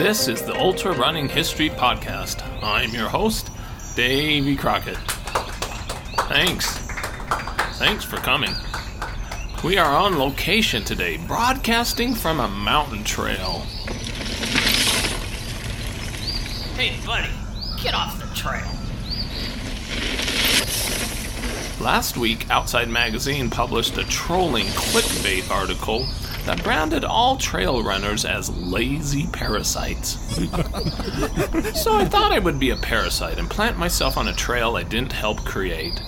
This is the Ultra Running History Podcast. I'm your host, Davey Crockett. Thanks. Thanks for coming. We are on location today, broadcasting from a mountain trail. Hey, buddy, get off the trail. Last week, Outside Magazine published a trolling clickbait article that branded all trail runners as lazy parasites. so I thought I would be a parasite and plant myself on a trail I didn't help create.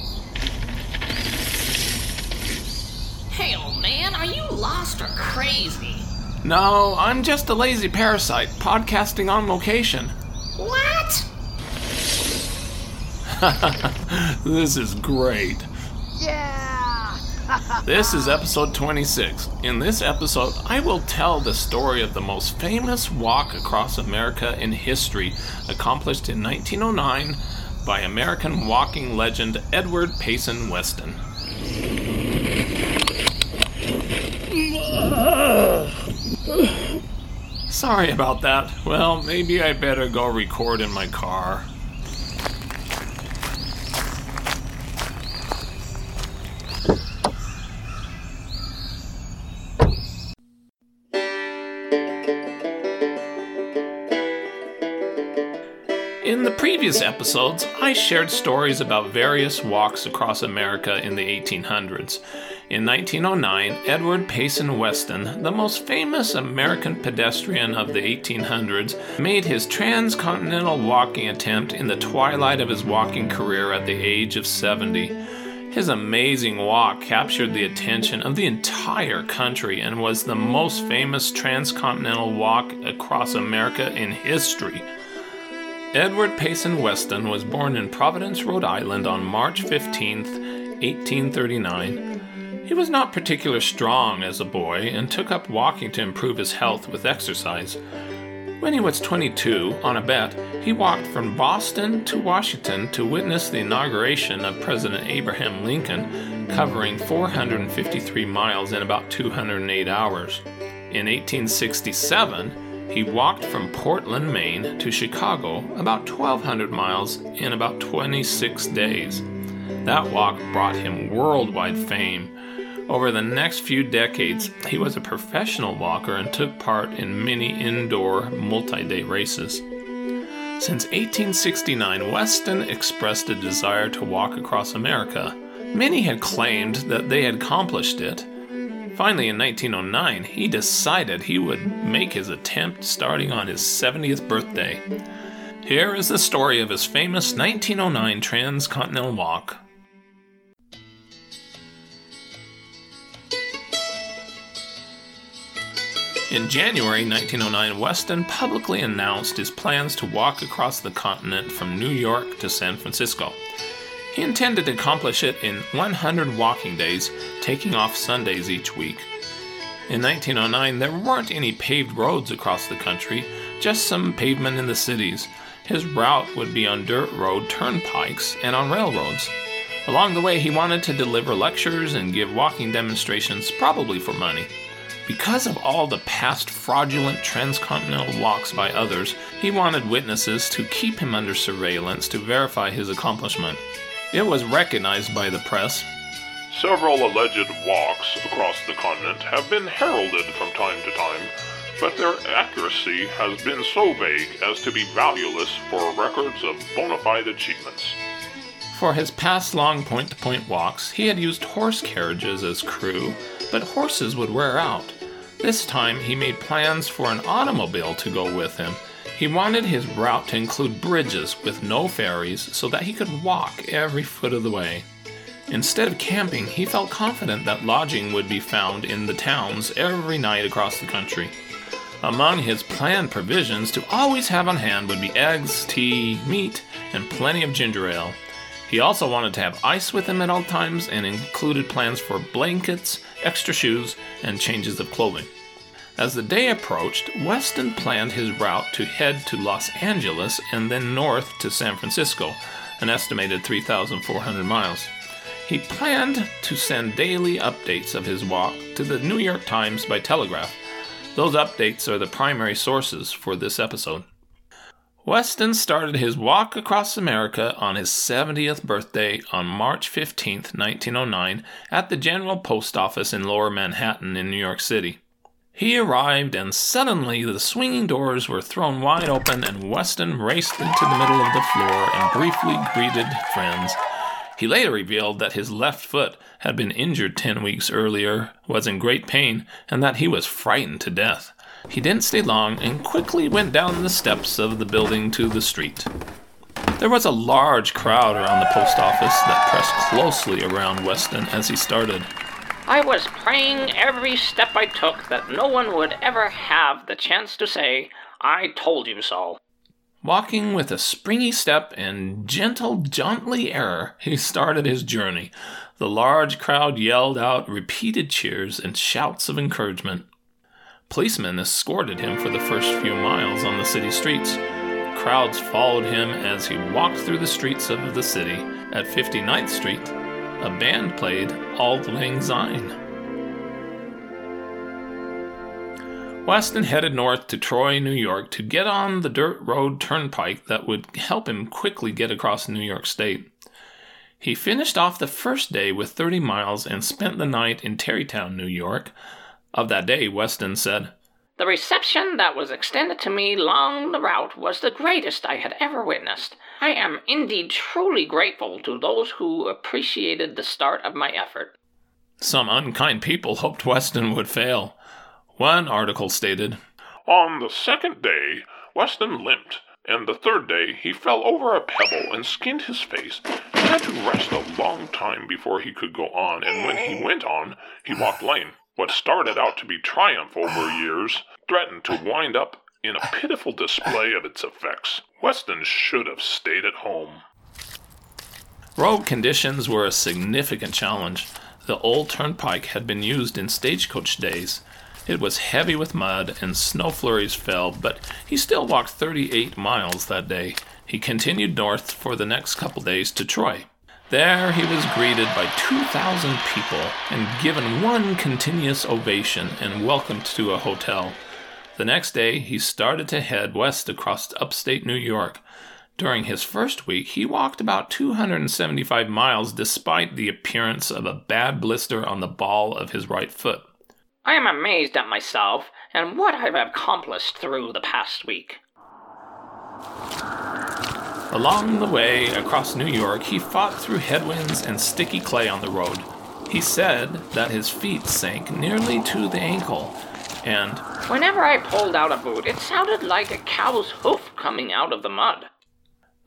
Hey, old man, are you lost or crazy? No, I'm just a lazy parasite podcasting on location. What? This is great. This is episode 26. In this episode, I will tell the story of the most famous walk across America in history, accomplished in 1909 by American walking legend Edward Payson Weston. Sorry about that. Well, maybe I better go record in my car. Previous episodes, I shared stories about various walks across America in the 1800s. In 1909, Edward Payson Weston, the most famous American pedestrian of the 1800s, made his transcontinental walking attempt in the twilight of his walking career at the age of 70. His amazing walk captured the attention of the entire country and was the most famous transcontinental walk across America in history. Edward Payson Weston was born in Providence, Rhode Island on March 15, 1839. He was not particularly strong as a boy and took up walking to improve his health with exercise. When he was 22, on a bet, he walked from Boston to Washington to witness the inauguration of President Abraham Lincoln, covering 453 miles in about 208 hours. In 1867, he walked from Portland, Maine to Chicago, about 1,200 miles, in about 26 days. That walk brought him worldwide fame. Over the next few decades, he was a professional walker and took part in many indoor multi day races. Since 1869, Weston expressed a desire to walk across America. Many had claimed that they had accomplished it, Finally, in 1909, he decided he would make his attempt starting on his 70th birthday. Here is the story of his famous 1909 transcontinental walk. In January 1909, Weston publicly announced his plans to walk across the continent from New York to San Francisco. He intended to accomplish it in 100 walking days, taking off Sundays each week. In 1909, there weren't any paved roads across the country, just some pavement in the cities. His route would be on dirt road turnpikes and on railroads. Along the way, he wanted to deliver lectures and give walking demonstrations, probably for money. Because of all the past fraudulent transcontinental walks by others, he wanted witnesses to keep him under surveillance to verify his accomplishment. It was recognized by the press. Several alleged walks across the continent have been heralded from time to time, but their accuracy has been so vague as to be valueless for records of bona fide achievements. For his past long point to point walks, he had used horse carriages as crew, but horses would wear out. This time, he made plans for an automobile to go with him. He wanted his route to include bridges with no ferries so that he could walk every foot of the way. Instead of camping, he felt confident that lodging would be found in the towns every night across the country. Among his planned provisions to always have on hand would be eggs, tea, meat, and plenty of ginger ale. He also wanted to have ice with him at all times and included plans for blankets, extra shoes, and changes of clothing. As the day approached, Weston planned his route to head to Los Angeles and then north to San Francisco, an estimated 3,400 miles. He planned to send daily updates of his walk to the New York Times by telegraph. Those updates are the primary sources for this episode. Weston started his walk across America on his 70th birthday on March 15, 1909, at the General Post Office in Lower Manhattan in New York City. He arrived, and suddenly the swinging doors were thrown wide open, and Weston raced into the middle of the floor and briefly greeted friends. He later revealed that his left foot had been injured 10 weeks earlier, was in great pain, and that he was frightened to death. He didn't stay long and quickly went down the steps of the building to the street. There was a large crowd around the post office that pressed closely around Weston as he started. I was praying every step I took that no one would ever have the chance to say, I told you so. Walking with a springy step and gentle, jauntly air, he started his journey. The large crowd yelled out repeated cheers and shouts of encouragement. Policemen escorted him for the first few miles on the city streets. Crowds followed him as he walked through the streets of the city. At 59th Street, a band played Auld Lang Syne. Weston headed north to Troy, New York to get on the dirt road turnpike that would help him quickly get across New York State. He finished off the first day with 30 miles and spent the night in Tarrytown, New York, of that day, Weston said, The reception that was extended to me along the route was the greatest I had ever witnessed. I am indeed truly grateful to those who appreciated the start of my effort. Some unkind people hoped Weston would fail. One article stated, On the second day, Weston limped, and the third day he fell over a pebble and skinned his face. He had to rest a long time before he could go on, and when he went on, he walked lame. What started out to be triumph over years threatened to wind up in a pitiful display of its effects. Weston should have stayed at home. Road conditions were a significant challenge. The old turnpike had been used in stagecoach days. It was heavy with mud and snow flurries fell, but he still walked 38 miles that day. He continued north for the next couple days to Troy. There he was greeted by 2,000 people and given one continuous ovation and welcomed to a hotel. The next day, he started to head west across upstate New York. During his first week, he walked about 275 miles despite the appearance of a bad blister on the ball of his right foot. I am amazed at myself and what I've accomplished through the past week. Along the way across New York, he fought through headwinds and sticky clay on the road. He said that his feet sank nearly to the ankle, and whenever I pulled out a boot, it sounded like a cow's hoof coming out of the mud.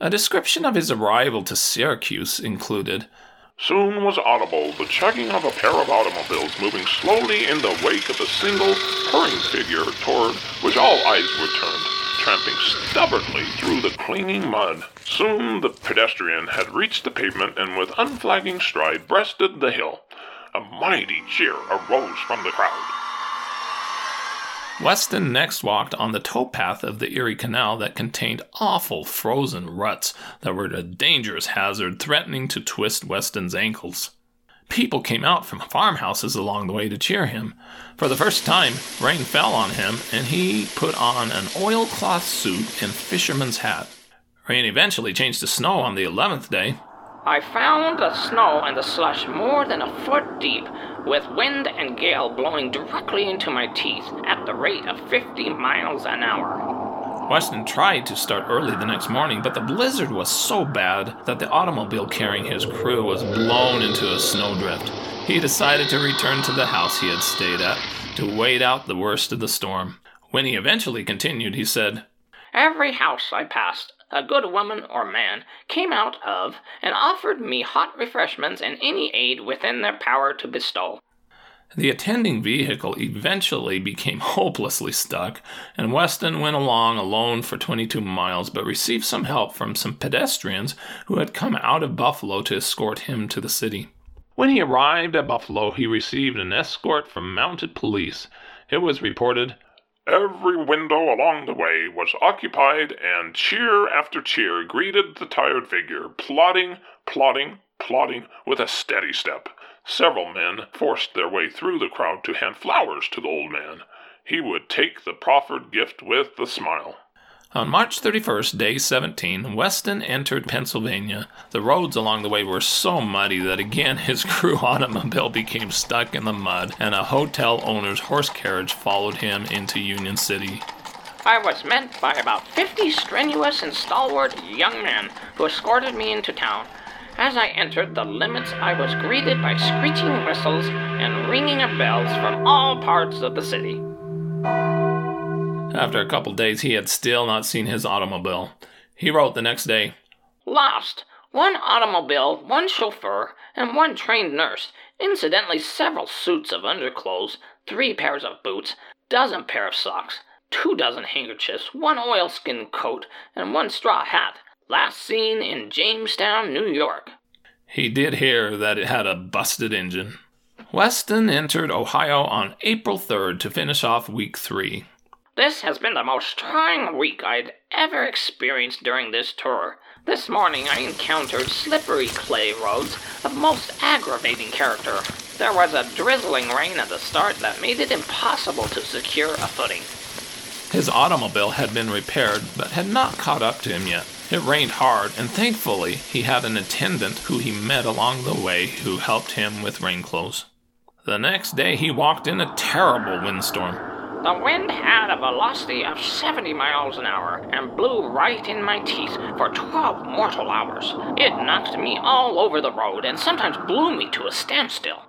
A description of his arrival to Syracuse included Soon was audible the chugging of a pair of automobiles moving slowly in the wake of a single, hurrying figure toward which all eyes were turned tramping stubbornly through the clinging mud. Soon the pedestrian had reached the pavement and with unflagging stride breasted the hill. A mighty cheer arose from the crowd. Weston next walked on the towpath of the Erie Canal that contained awful frozen ruts that were a dangerous hazard threatening to twist Weston's ankles. People came out from farmhouses along the way to cheer him. For the first time, rain fell on him, and he put on an oilcloth suit and fisherman's hat. Rain eventually changed to snow on the eleventh day. I found the snow and the slush more than a foot deep, with wind and gale blowing directly into my teeth at the rate of 50 miles an hour. Weston tried to start early the next morning, but the blizzard was so bad that the automobile carrying his crew was blown into a snowdrift. He decided to return to the house he had stayed at to wait out the worst of the storm. When he eventually continued, he said, Every house I passed, a good woman or man came out of and offered me hot refreshments and any aid within their power to bestow. The attending vehicle eventually became hopelessly stuck, and Weston went along alone for 22 miles but received some help from some pedestrians who had come out of Buffalo to escort him to the city. When he arrived at Buffalo, he received an escort from mounted police. It was reported Every window along the way was occupied, and cheer after cheer greeted the tired figure, plodding, plodding, plodding with a steady step. Several men forced their way through the crowd to hand flowers to the old man. he would take the proffered gift with a smile. On March 31st, day 17, Weston entered Pennsylvania. The roads along the way were so muddy that again his crew automobile became stuck in the mud, and a hotel owner's horse carriage followed him into Union City. I was met by about 50 strenuous and stalwart young men who escorted me into town. As I entered the limits, I was greeted by screeching whistles and ringing of bells from all parts of the city. After a couple days, he had still not seen his automobile. He wrote the next day Lost. One automobile, one chauffeur, and one trained nurse. Incidentally, several suits of underclothes, three pairs of boots, dozen pair of socks, two dozen handkerchiefs, one oilskin coat, and one straw hat. Last seen in Jamestown, New York. He did hear that it had a busted engine. Weston entered Ohio on April 3rd to finish off week three. This has been the most trying week I'd ever experienced during this tour. This morning I encountered slippery clay roads of most aggravating character. There was a drizzling rain at the start that made it impossible to secure a footing. His automobile had been repaired, but had not caught up to him yet. It rained hard, and thankfully he had an attendant who he met along the way who helped him with rain clothes. The next day he walked in a terrible windstorm. The wind had a velocity of 70 miles an hour and blew right in my teeth for 12 mortal hours. It knocked me all over the road and sometimes blew me to a standstill.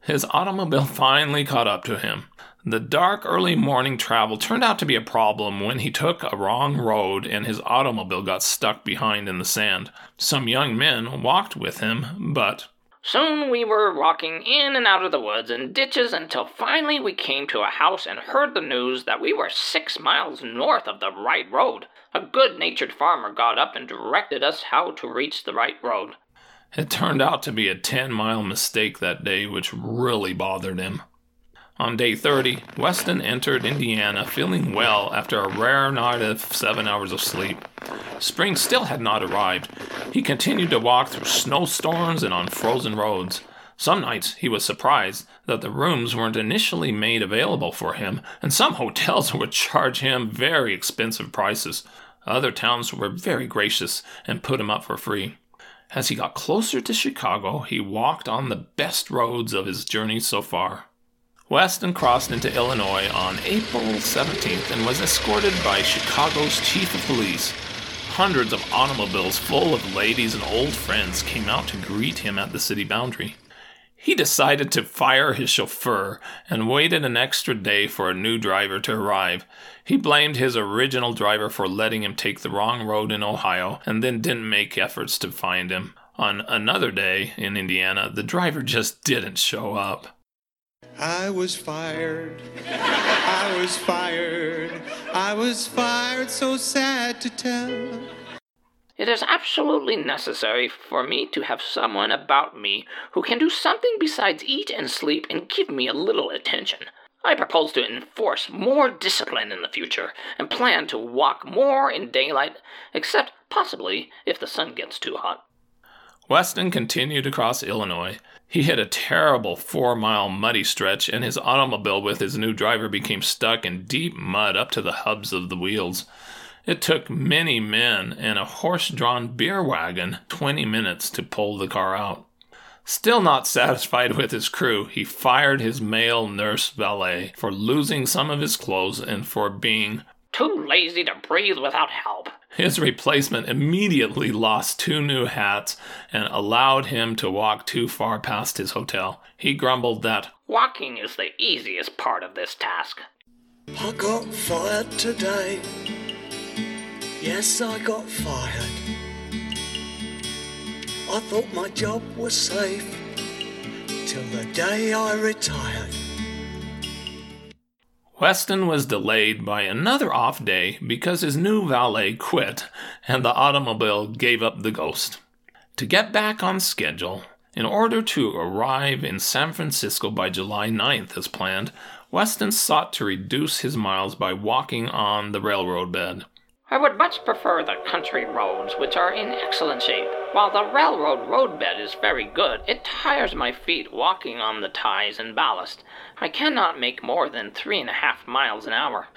His automobile finally caught up to him. The dark early morning travel turned out to be a problem when he took a wrong road and his automobile got stuck behind in the sand. Some young men walked with him, but Soon we were walking in and out of the woods and ditches until finally we came to a house and heard the news that we were six miles north of the right road. A good natured farmer got up and directed us how to reach the right road. It turned out to be a 10 mile mistake that day, which really bothered him. On day 30, Weston entered Indiana feeling well after a rare night of seven hours of sleep. Spring still had not arrived. He continued to walk through snowstorms and on frozen roads. Some nights he was surprised that the rooms weren't initially made available for him, and some hotels would charge him very expensive prices. Other towns were very gracious and put him up for free. As he got closer to Chicago, he walked on the best roads of his journey so far. Weston crossed into Illinois on April 17th and was escorted by Chicago's chief of police. Hundreds of automobiles full of ladies and old friends came out to greet him at the city boundary. He decided to fire his chauffeur and waited an extra day for a new driver to arrive. He blamed his original driver for letting him take the wrong road in Ohio and then didn't make efforts to find him. On another day in Indiana, the driver just didn't show up. I was fired. I was fired. I was fired, so sad to tell. It is absolutely necessary for me to have someone about me who can do something besides eat and sleep and give me a little attention. I propose to enforce more discipline in the future and plan to walk more in daylight, except possibly if the sun gets too hot. Weston continued across Illinois. He hit a terrible four mile muddy stretch, and his automobile with his new driver became stuck in deep mud up to the hubs of the wheels. It took many men and a horse drawn beer wagon 20 minutes to pull the car out. Still not satisfied with his crew, he fired his male nurse valet for losing some of his clothes and for being too lazy to breathe without help. His replacement immediately lost two new hats and allowed him to walk too far past his hotel. He grumbled that walking is the easiest part of this task. I got fired today. Yes, I got fired. I thought my job was safe till the day I retired. Weston was delayed by another off day because his new valet quit and the automobile gave up the ghost. To get back on schedule, in order to arrive in San Francisco by July 9th as planned, Weston sought to reduce his miles by walking on the railroad bed. I would much prefer the country roads, which are in excellent shape. While the railroad roadbed is very good, it tires my feet walking on the ties and ballast. I cannot make more than three and a half miles an hour.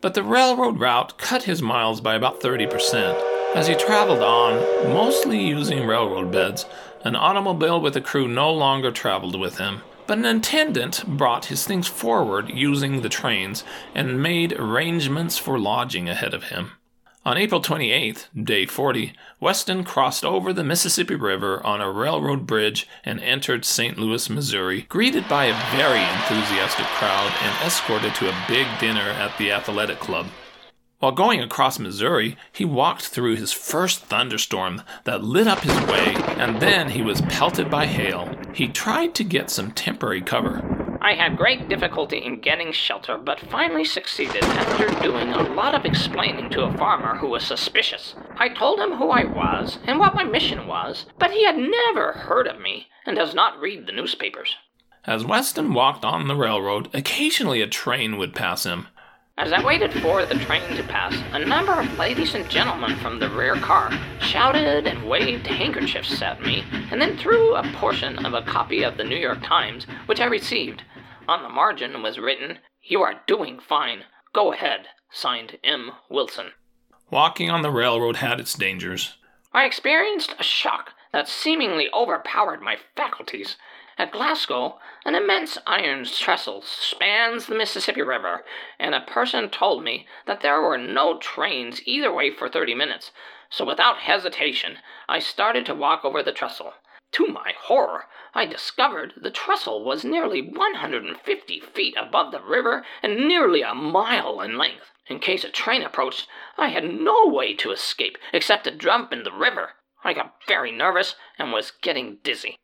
But the railroad route cut his miles by about 30%. As he traveled on, mostly using railroad beds, an automobile with a crew no longer traveled with him. But an attendant brought his things forward using the trains and made arrangements for lodging ahead of him. On April 28th, day 40, Weston crossed over the Mississippi River on a railroad bridge and entered St. Louis, Missouri, greeted by a very enthusiastic crowd and escorted to a big dinner at the athletic club. While going across Missouri, he walked through his first thunderstorm that lit up his way, and then he was pelted by hail. He tried to get some temporary cover. I had great difficulty in getting shelter, but finally succeeded after doing a lot of explaining to a farmer who was suspicious. I told him who I was and what my mission was, but he had never heard of me and does not read the newspapers. As Weston walked on the railroad, occasionally a train would pass him. As I waited for the train to pass, a number of ladies and gentlemen from the rear car shouted and waved handkerchiefs at me, and then threw a portion of a copy of the New York Times, which I received. On the margin was written, You are doing fine. Go ahead. Signed M. Wilson. Walking on the railroad had its dangers. I experienced a shock that seemingly overpowered my faculties. At Glasgow, an immense iron trestle spans the Mississippi River, and a person told me that there were no trains either way for 30 minutes. So without hesitation, I started to walk over the trestle. To my horror, I discovered the trestle was nearly 150 feet above the river and nearly a mile in length. In case a train approached, I had no way to escape except to jump in the river. I got very nervous and was getting dizzy.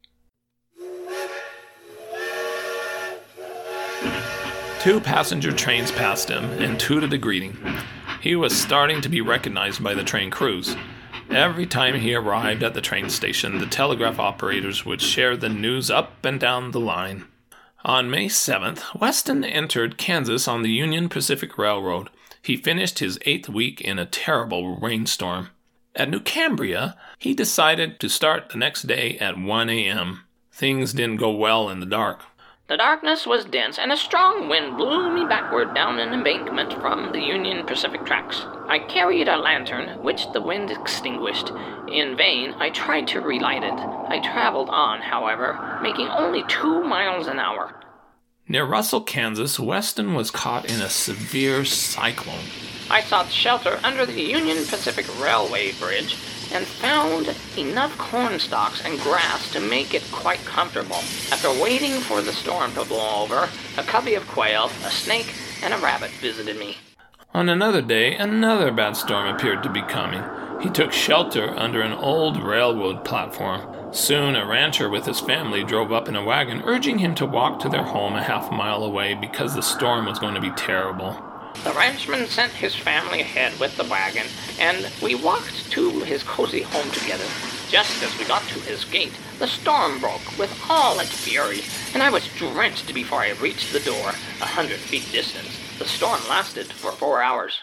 Two passenger trains passed him and tooted a greeting. He was starting to be recognized by the train crews. Every time he arrived at the train station, the telegraph operators would share the news up and down the line. On May 7th, Weston entered Kansas on the Union Pacific Railroad. He finished his eighth week in a terrible rainstorm. At New Cambria, he decided to start the next day at 1 a.m. Things didn't go well in the dark. The darkness was dense, and a strong wind blew me backward down an embankment from the Union Pacific tracks. I carried a lantern, which the wind extinguished. In vain, I tried to relight it. I traveled on, however, making only two miles an hour. Near Russell, Kansas, Weston was caught in a severe cyclone. I sought shelter under the Union Pacific Railway bridge and found enough corn stalks and grass to make it quite comfortable. After waiting for the storm to blow over, a covey of quail, a snake, and a rabbit visited me. On another day, another bad storm appeared to be coming. He took shelter under an old railroad platform. Soon, a rancher with his family drove up in a wagon, urging him to walk to their home a half mile away because the storm was going to be terrible. The ranchman sent his family ahead with the wagon, and we walked to his cozy home together. Just as we got to his gate, the storm broke with all its fury, and I was drenched before I reached the door, a hundred feet distant. The storm lasted for four hours.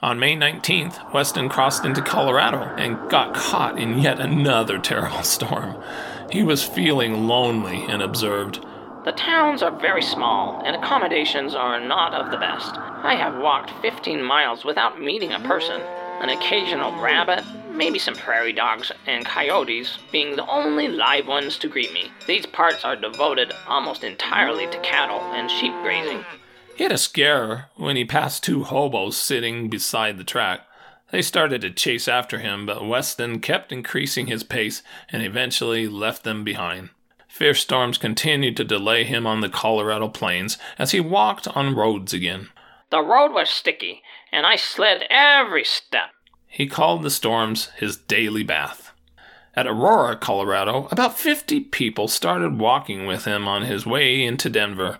On May 19th, Weston crossed into Colorado and got caught in yet another terrible storm. He was feeling lonely and observed, the towns are very small, and accommodations are not of the best. I have walked 15 miles without meeting a person. An occasional rabbit, maybe some prairie dogs, and coyotes being the only live ones to greet me. These parts are devoted almost entirely to cattle and sheep grazing. He had a scare when he passed two hobos sitting beside the track. They started to chase after him, but Weston kept increasing his pace and eventually left them behind. Fierce storms continued to delay him on the Colorado plains as he walked on roads again. The road was sticky, and I slid every step. He called the storms his daily bath. At Aurora, Colorado, about 50 people started walking with him on his way into Denver.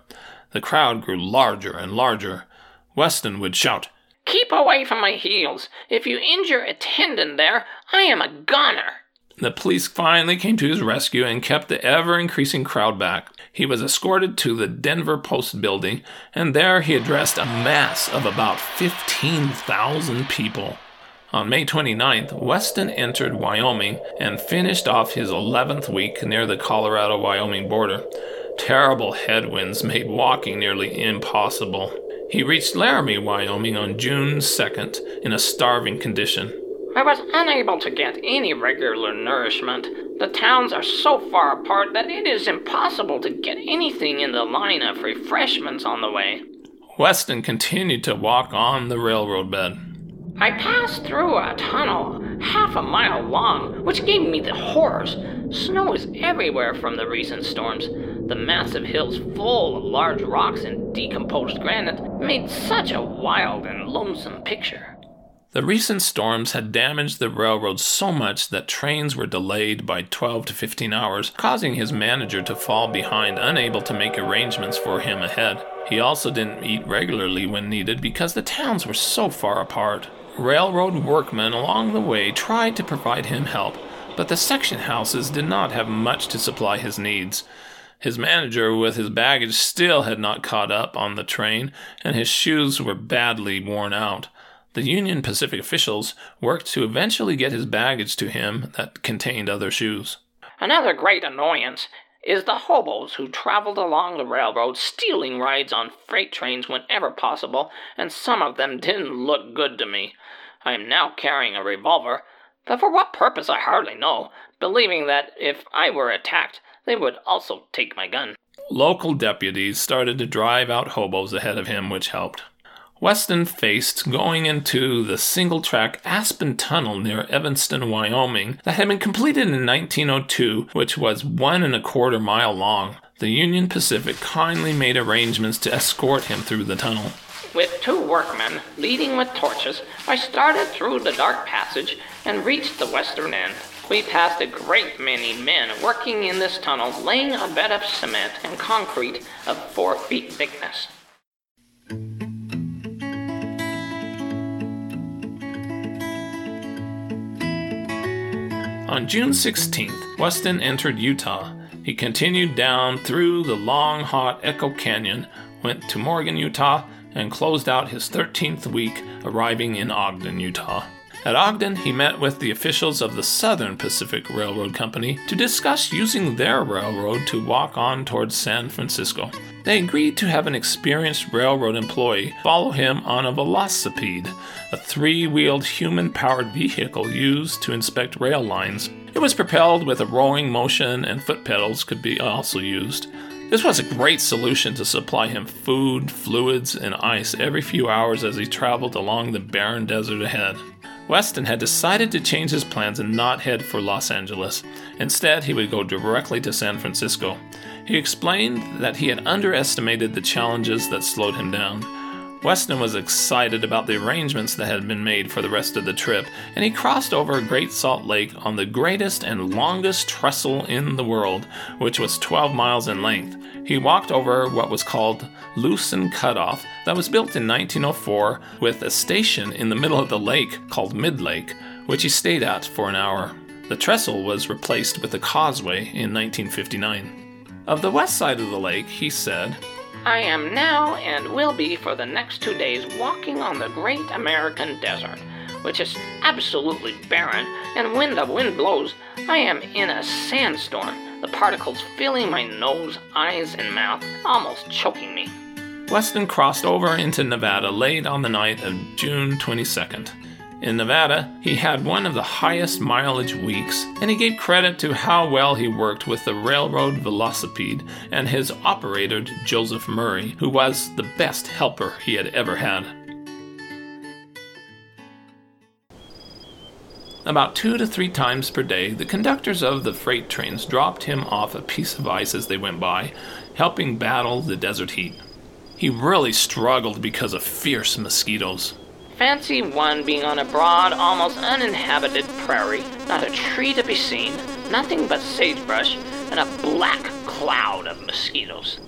The crowd grew larger and larger. Weston would shout, Keep away from my heels. If you injure a tendon there, I am a goner. The police finally came to his rescue and kept the ever increasing crowd back. He was escorted to the Denver Post building, and there he addressed a mass of about 15,000 people. On May 29th, Weston entered Wyoming and finished off his 11th week near the Colorado Wyoming border. Terrible headwinds made walking nearly impossible. He reached Laramie, Wyoming on June 2nd in a starving condition. I was unable to get any regular nourishment. The towns are so far apart that it is impossible to get anything in the line of refreshments on the way. Weston continued to walk on the railroad bed. I passed through a tunnel half a mile long, which gave me the horrors. Snow is everywhere from the recent storms. The massive hills, full of large rocks and decomposed granite, made such a wild and lonesome picture. The recent storms had damaged the railroad so much that trains were delayed by 12 to 15 hours, causing his manager to fall behind, unable to make arrangements for him ahead. He also didn't eat regularly when needed because the towns were so far apart. Railroad workmen along the way tried to provide him help, but the section houses did not have much to supply his needs. His manager, with his baggage, still had not caught up on the train, and his shoes were badly worn out. The Union Pacific officials worked to eventually get his baggage to him that contained other shoes. Another great annoyance is the hobos who traveled along the railroad stealing rides on freight trains whenever possible, and some of them didn't look good to me. I am now carrying a revolver, but for what purpose I hardly know, believing that if I were attacked, they would also take my gun. Local deputies started to drive out hobos ahead of him, which helped. Weston faced going into the single track Aspen Tunnel near Evanston, Wyoming, that had been completed in 1902, which was one and a quarter mile long. The Union Pacific kindly made arrangements to escort him through the tunnel. With two workmen leading with torches, I started through the dark passage and reached the western end. We passed a great many men working in this tunnel, laying a bed of cement and concrete of four feet thickness. On June 16th, Weston entered Utah. He continued down through the long, hot Echo Canyon, went to Morgan, Utah, and closed out his 13th week, arriving in Ogden, Utah. At Ogden, he met with the officials of the Southern Pacific Railroad Company to discuss using their railroad to walk on towards San Francisco. They agreed to have an experienced railroad employee follow him on a velocipede, a three wheeled human powered vehicle used to inspect rail lines. It was propelled with a rowing motion, and foot pedals could be also used. This was a great solution to supply him food, fluids, and ice every few hours as he traveled along the barren desert ahead. Weston had decided to change his plans and not head for Los Angeles. Instead, he would go directly to San Francisco. He explained that he had underestimated the challenges that slowed him down. Weston was excited about the arrangements that had been made for the rest of the trip, and he crossed over Great Salt Lake on the greatest and longest trestle in the world, which was 12 miles in length. He walked over what was called Lucin Cutoff, that was built in 1904 with a station in the middle of the lake called Mid Lake, which he stayed at for an hour. The trestle was replaced with a causeway in 1959. Of the west side of the lake, he said, I am now and will be for the next two days walking on the great American desert, which is absolutely barren, and when the wind blows, I am in a sandstorm, the particles filling my nose, eyes, and mouth, almost choking me. Weston crossed over into Nevada late on the night of June 22nd. In Nevada, he had one of the highest mileage weeks, and he gave credit to how well he worked with the railroad velocipede and his operator, Joseph Murray, who was the best helper he had ever had. About two to three times per day, the conductors of the freight trains dropped him off a piece of ice as they went by, helping battle the desert heat. He really struggled because of fierce mosquitoes. Fancy one being on a broad, almost uninhabited prairie, not a tree to be seen, nothing but sagebrush, and a black cloud of mosquitoes.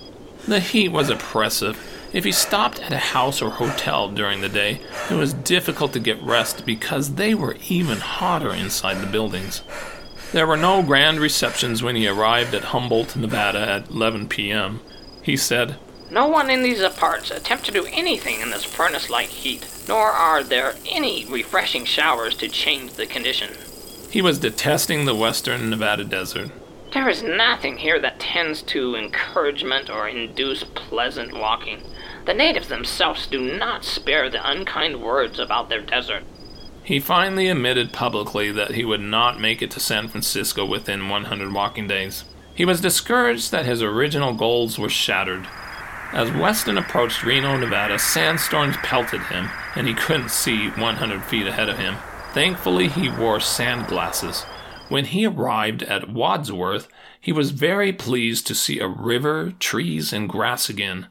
The heat was oppressive. If he stopped at a house or hotel during the day, it was difficult to get rest because they were even hotter inside the buildings. There were no grand receptions when he arrived at Humboldt, Nevada at 11 p.m. He said, No one in these parts attempt to do anything in this furnace like heat, nor are there any refreshing showers to change the condition. He was detesting the western Nevada desert. There is nothing here that tends to encouragement or induce pleasant walking. The natives themselves do not spare the unkind words about their desert. He finally admitted publicly that he would not make it to San Francisco within 100 walking days. He was discouraged that his original goals were shattered. As Weston approached Reno, Nevada, sandstorms pelted him, and he couldn't see 100 feet ahead of him. Thankfully, he wore sand glasses. When he arrived at Wadsworth, he was very pleased to see a river, trees, and grass again.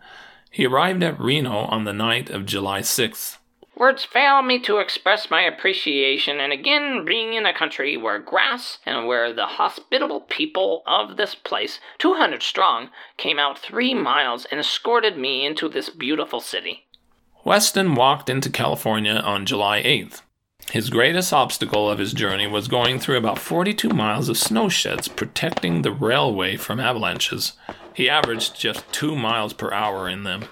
He arrived at Reno on the night of July 6th. Words fail me to express my appreciation, and again being in a country where grass and where the hospitable people of this place, 200 strong, came out three miles and escorted me into this beautiful city. Weston walked into California on July 8th. His greatest obstacle of his journey was going through about 42 miles of snow sheds protecting the railway from avalanches. He averaged just two miles per hour in them.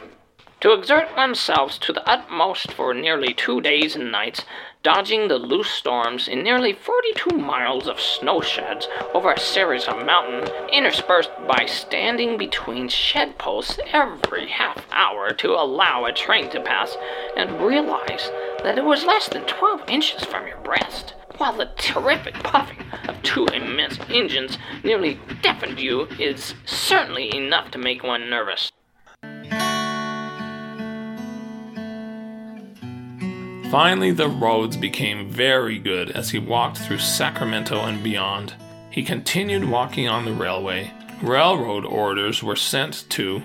To exert themselves to the utmost for nearly two days and nights, dodging the loose storms in nearly 42 miles of snow sheds over a series of mountains, interspersed by standing between shed posts every half hour to allow a train to pass, and realize that it was less than 12 inches from your breast, while the terrific puffing of two immense engines nearly deafened you is certainly enough to make one nervous. Finally, the roads became very good as he walked through Sacramento and beyond. He continued walking on the railway. Railroad orders were sent to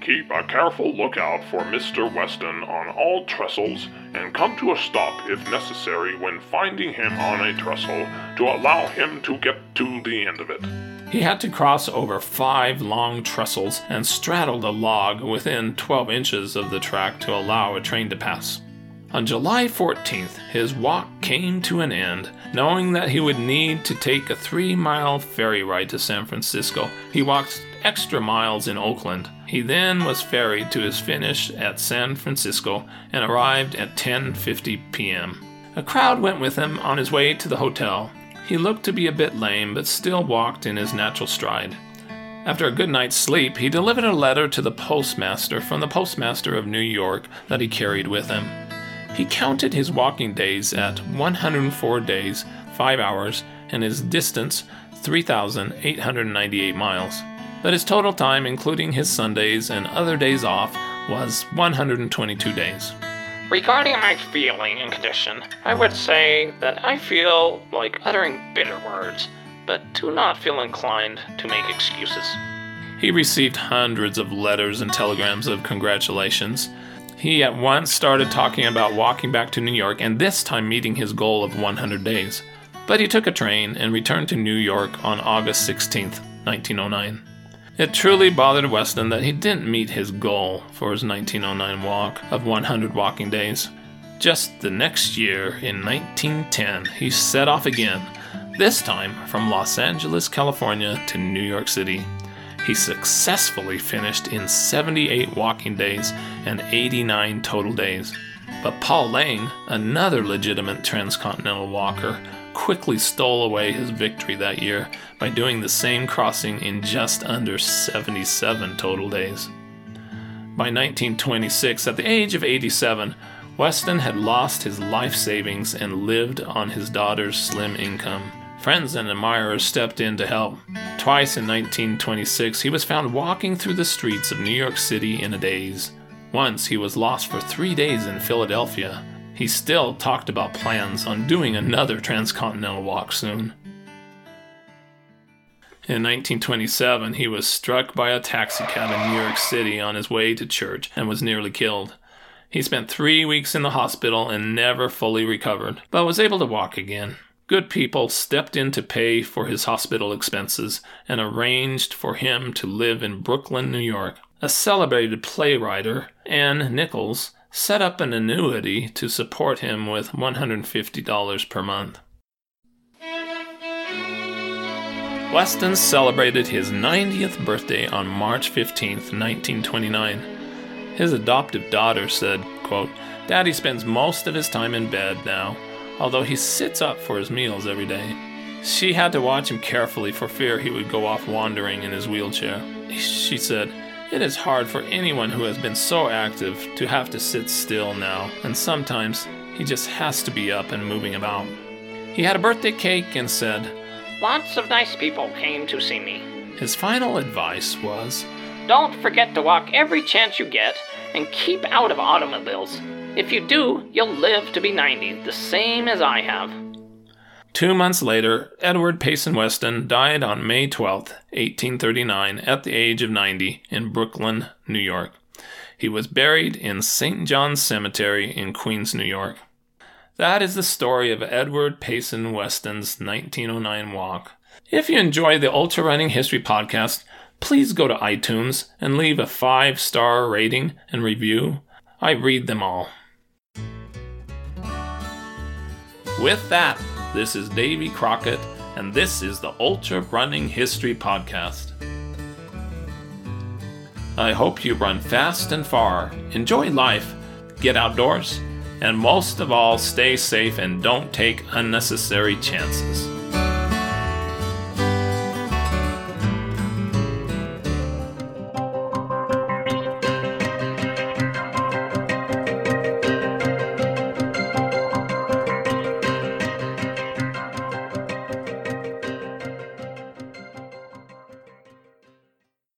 Keep a careful lookout for Mr. Weston on all trestles and come to a stop if necessary when finding him on a trestle to allow him to get to the end of it. He had to cross over five long trestles and straddled a log within 12 inches of the track to allow a train to pass. On July 14th, his walk came to an end. Knowing that he would need to take a three mile ferry ride to San Francisco, he walked extra miles in Oakland. He then was ferried to his finish at San Francisco and arrived at 10:50 p.m. A crowd went with him on his way to the hotel. He looked to be a bit lame, but still walked in his natural stride. After a good night's sleep, he delivered a letter to the postmaster from the postmaster of New York that he carried with him. He counted his walking days at 104 days, 5 hours, and his distance 3,898 miles. But his total time, including his Sundays and other days off, was 122 days. Regarding my feeling and condition, I would say that I feel like uttering bitter words, but do not feel inclined to make excuses. He received hundreds of letters and telegrams of congratulations. He at once started talking about walking back to New York and this time meeting his goal of 100 days. But he took a train and returned to New York on August 16, 1909. It truly bothered Weston that he didn't meet his goal for his 1909 walk of 100 walking days. Just the next year, in 1910, he set off again, this time from Los Angeles, California to New York City. He successfully finished in 78 walking days and 89 total days. But Paul Lang, another legitimate transcontinental walker, quickly stole away his victory that year by doing the same crossing in just under 77 total days. By 1926, at the age of 87, Weston had lost his life savings and lived on his daughter's slim income. Friends and admirers stepped in to help. Twice in 1926, he was found walking through the streets of New York City in a daze. Once he was lost for three days in Philadelphia. He still talked about plans on doing another transcontinental walk soon. In 1927, he was struck by a taxicab in New York City on his way to church and was nearly killed. He spent three weeks in the hospital and never fully recovered, but was able to walk again. Good people stepped in to pay for his hospital expenses and arranged for him to live in Brooklyn, New York. A celebrated playwright, Anne Nichols, set up an annuity to support him with $150 per month. Weston celebrated his 90th birthday on March 15, 1929. His adoptive daughter said, quote, Daddy spends most of his time in bed now, although he sits up for his meals every day. She had to watch him carefully for fear he would go off wandering in his wheelchair. She said, It is hard for anyone who has been so active to have to sit still now, and sometimes he just has to be up and moving about. He had a birthday cake and said, Lots of nice people came to see me. His final advice was, Don't forget to walk every chance you get and keep out of automobiles. If you do, you'll live to be 90, the same as I have. Two months later, Edward Payson Weston died on May 12, 1839, at the age of 90 in Brooklyn, New York. He was buried in St. John's Cemetery in Queens, New York. That is the story of Edward Payson Weston's 1909 walk. If you enjoy the Ultra Running History podcast, please go to iTunes and leave a five star rating and review. I read them all. With that, this is Davy Crockett, and this is the Ultra Running History Podcast. I hope you run fast and far, enjoy life, get outdoors, and most of all, stay safe and don't take unnecessary chances.